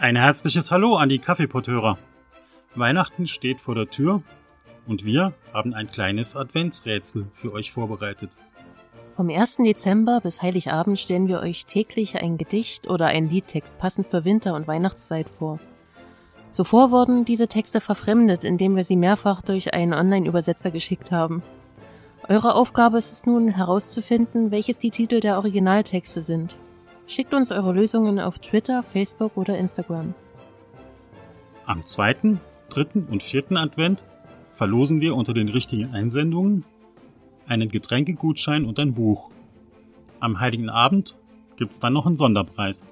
Ein herzliches Hallo an die Kaffeeporteure. Weihnachten steht vor der Tür und wir haben ein kleines Adventsrätsel für euch vorbereitet. Vom 1. Dezember bis Heiligabend stellen wir euch täglich ein Gedicht oder ein Liedtext passend zur Winter- und Weihnachtszeit vor. Zuvor wurden diese Texte verfremdet, indem wir sie mehrfach durch einen Online-Übersetzer geschickt haben. Eure Aufgabe ist es nun herauszufinden, welches die Titel der Originaltexte sind. Schickt uns eure Lösungen auf Twitter, Facebook oder Instagram. Am zweiten, dritten und vierten Advent verlosen wir unter den richtigen Einsendungen einen Getränkegutschein und ein Buch. Am Heiligen Abend gibt's dann noch einen Sonderpreis.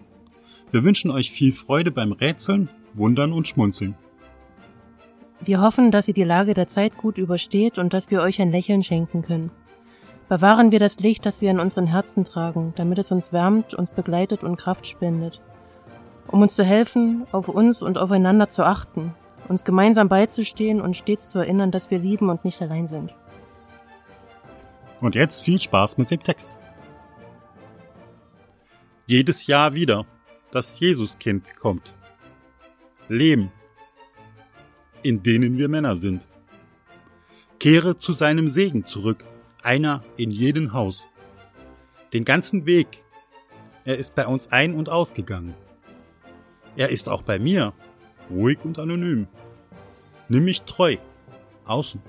Wir wünschen euch viel Freude beim Rätseln, Wundern und Schmunzeln. Wir hoffen, dass ihr die Lage der Zeit gut übersteht und dass wir euch ein Lächeln schenken können. Bewahren wir das Licht, das wir in unseren Herzen tragen, damit es uns wärmt, uns begleitet und Kraft spendet. Um uns zu helfen, auf uns und aufeinander zu achten, uns gemeinsam beizustehen und stets zu erinnern, dass wir lieben und nicht allein sind. Und jetzt viel Spaß mit dem Text. Jedes Jahr wieder das Jesuskind kommt. Leben, in denen wir Männer sind. Kehre zu seinem Segen zurück einer in jedem Haus. Den ganzen Weg. Er ist bei uns ein- und ausgegangen. Er ist auch bei mir, ruhig und anonym. Nimm mich treu, außen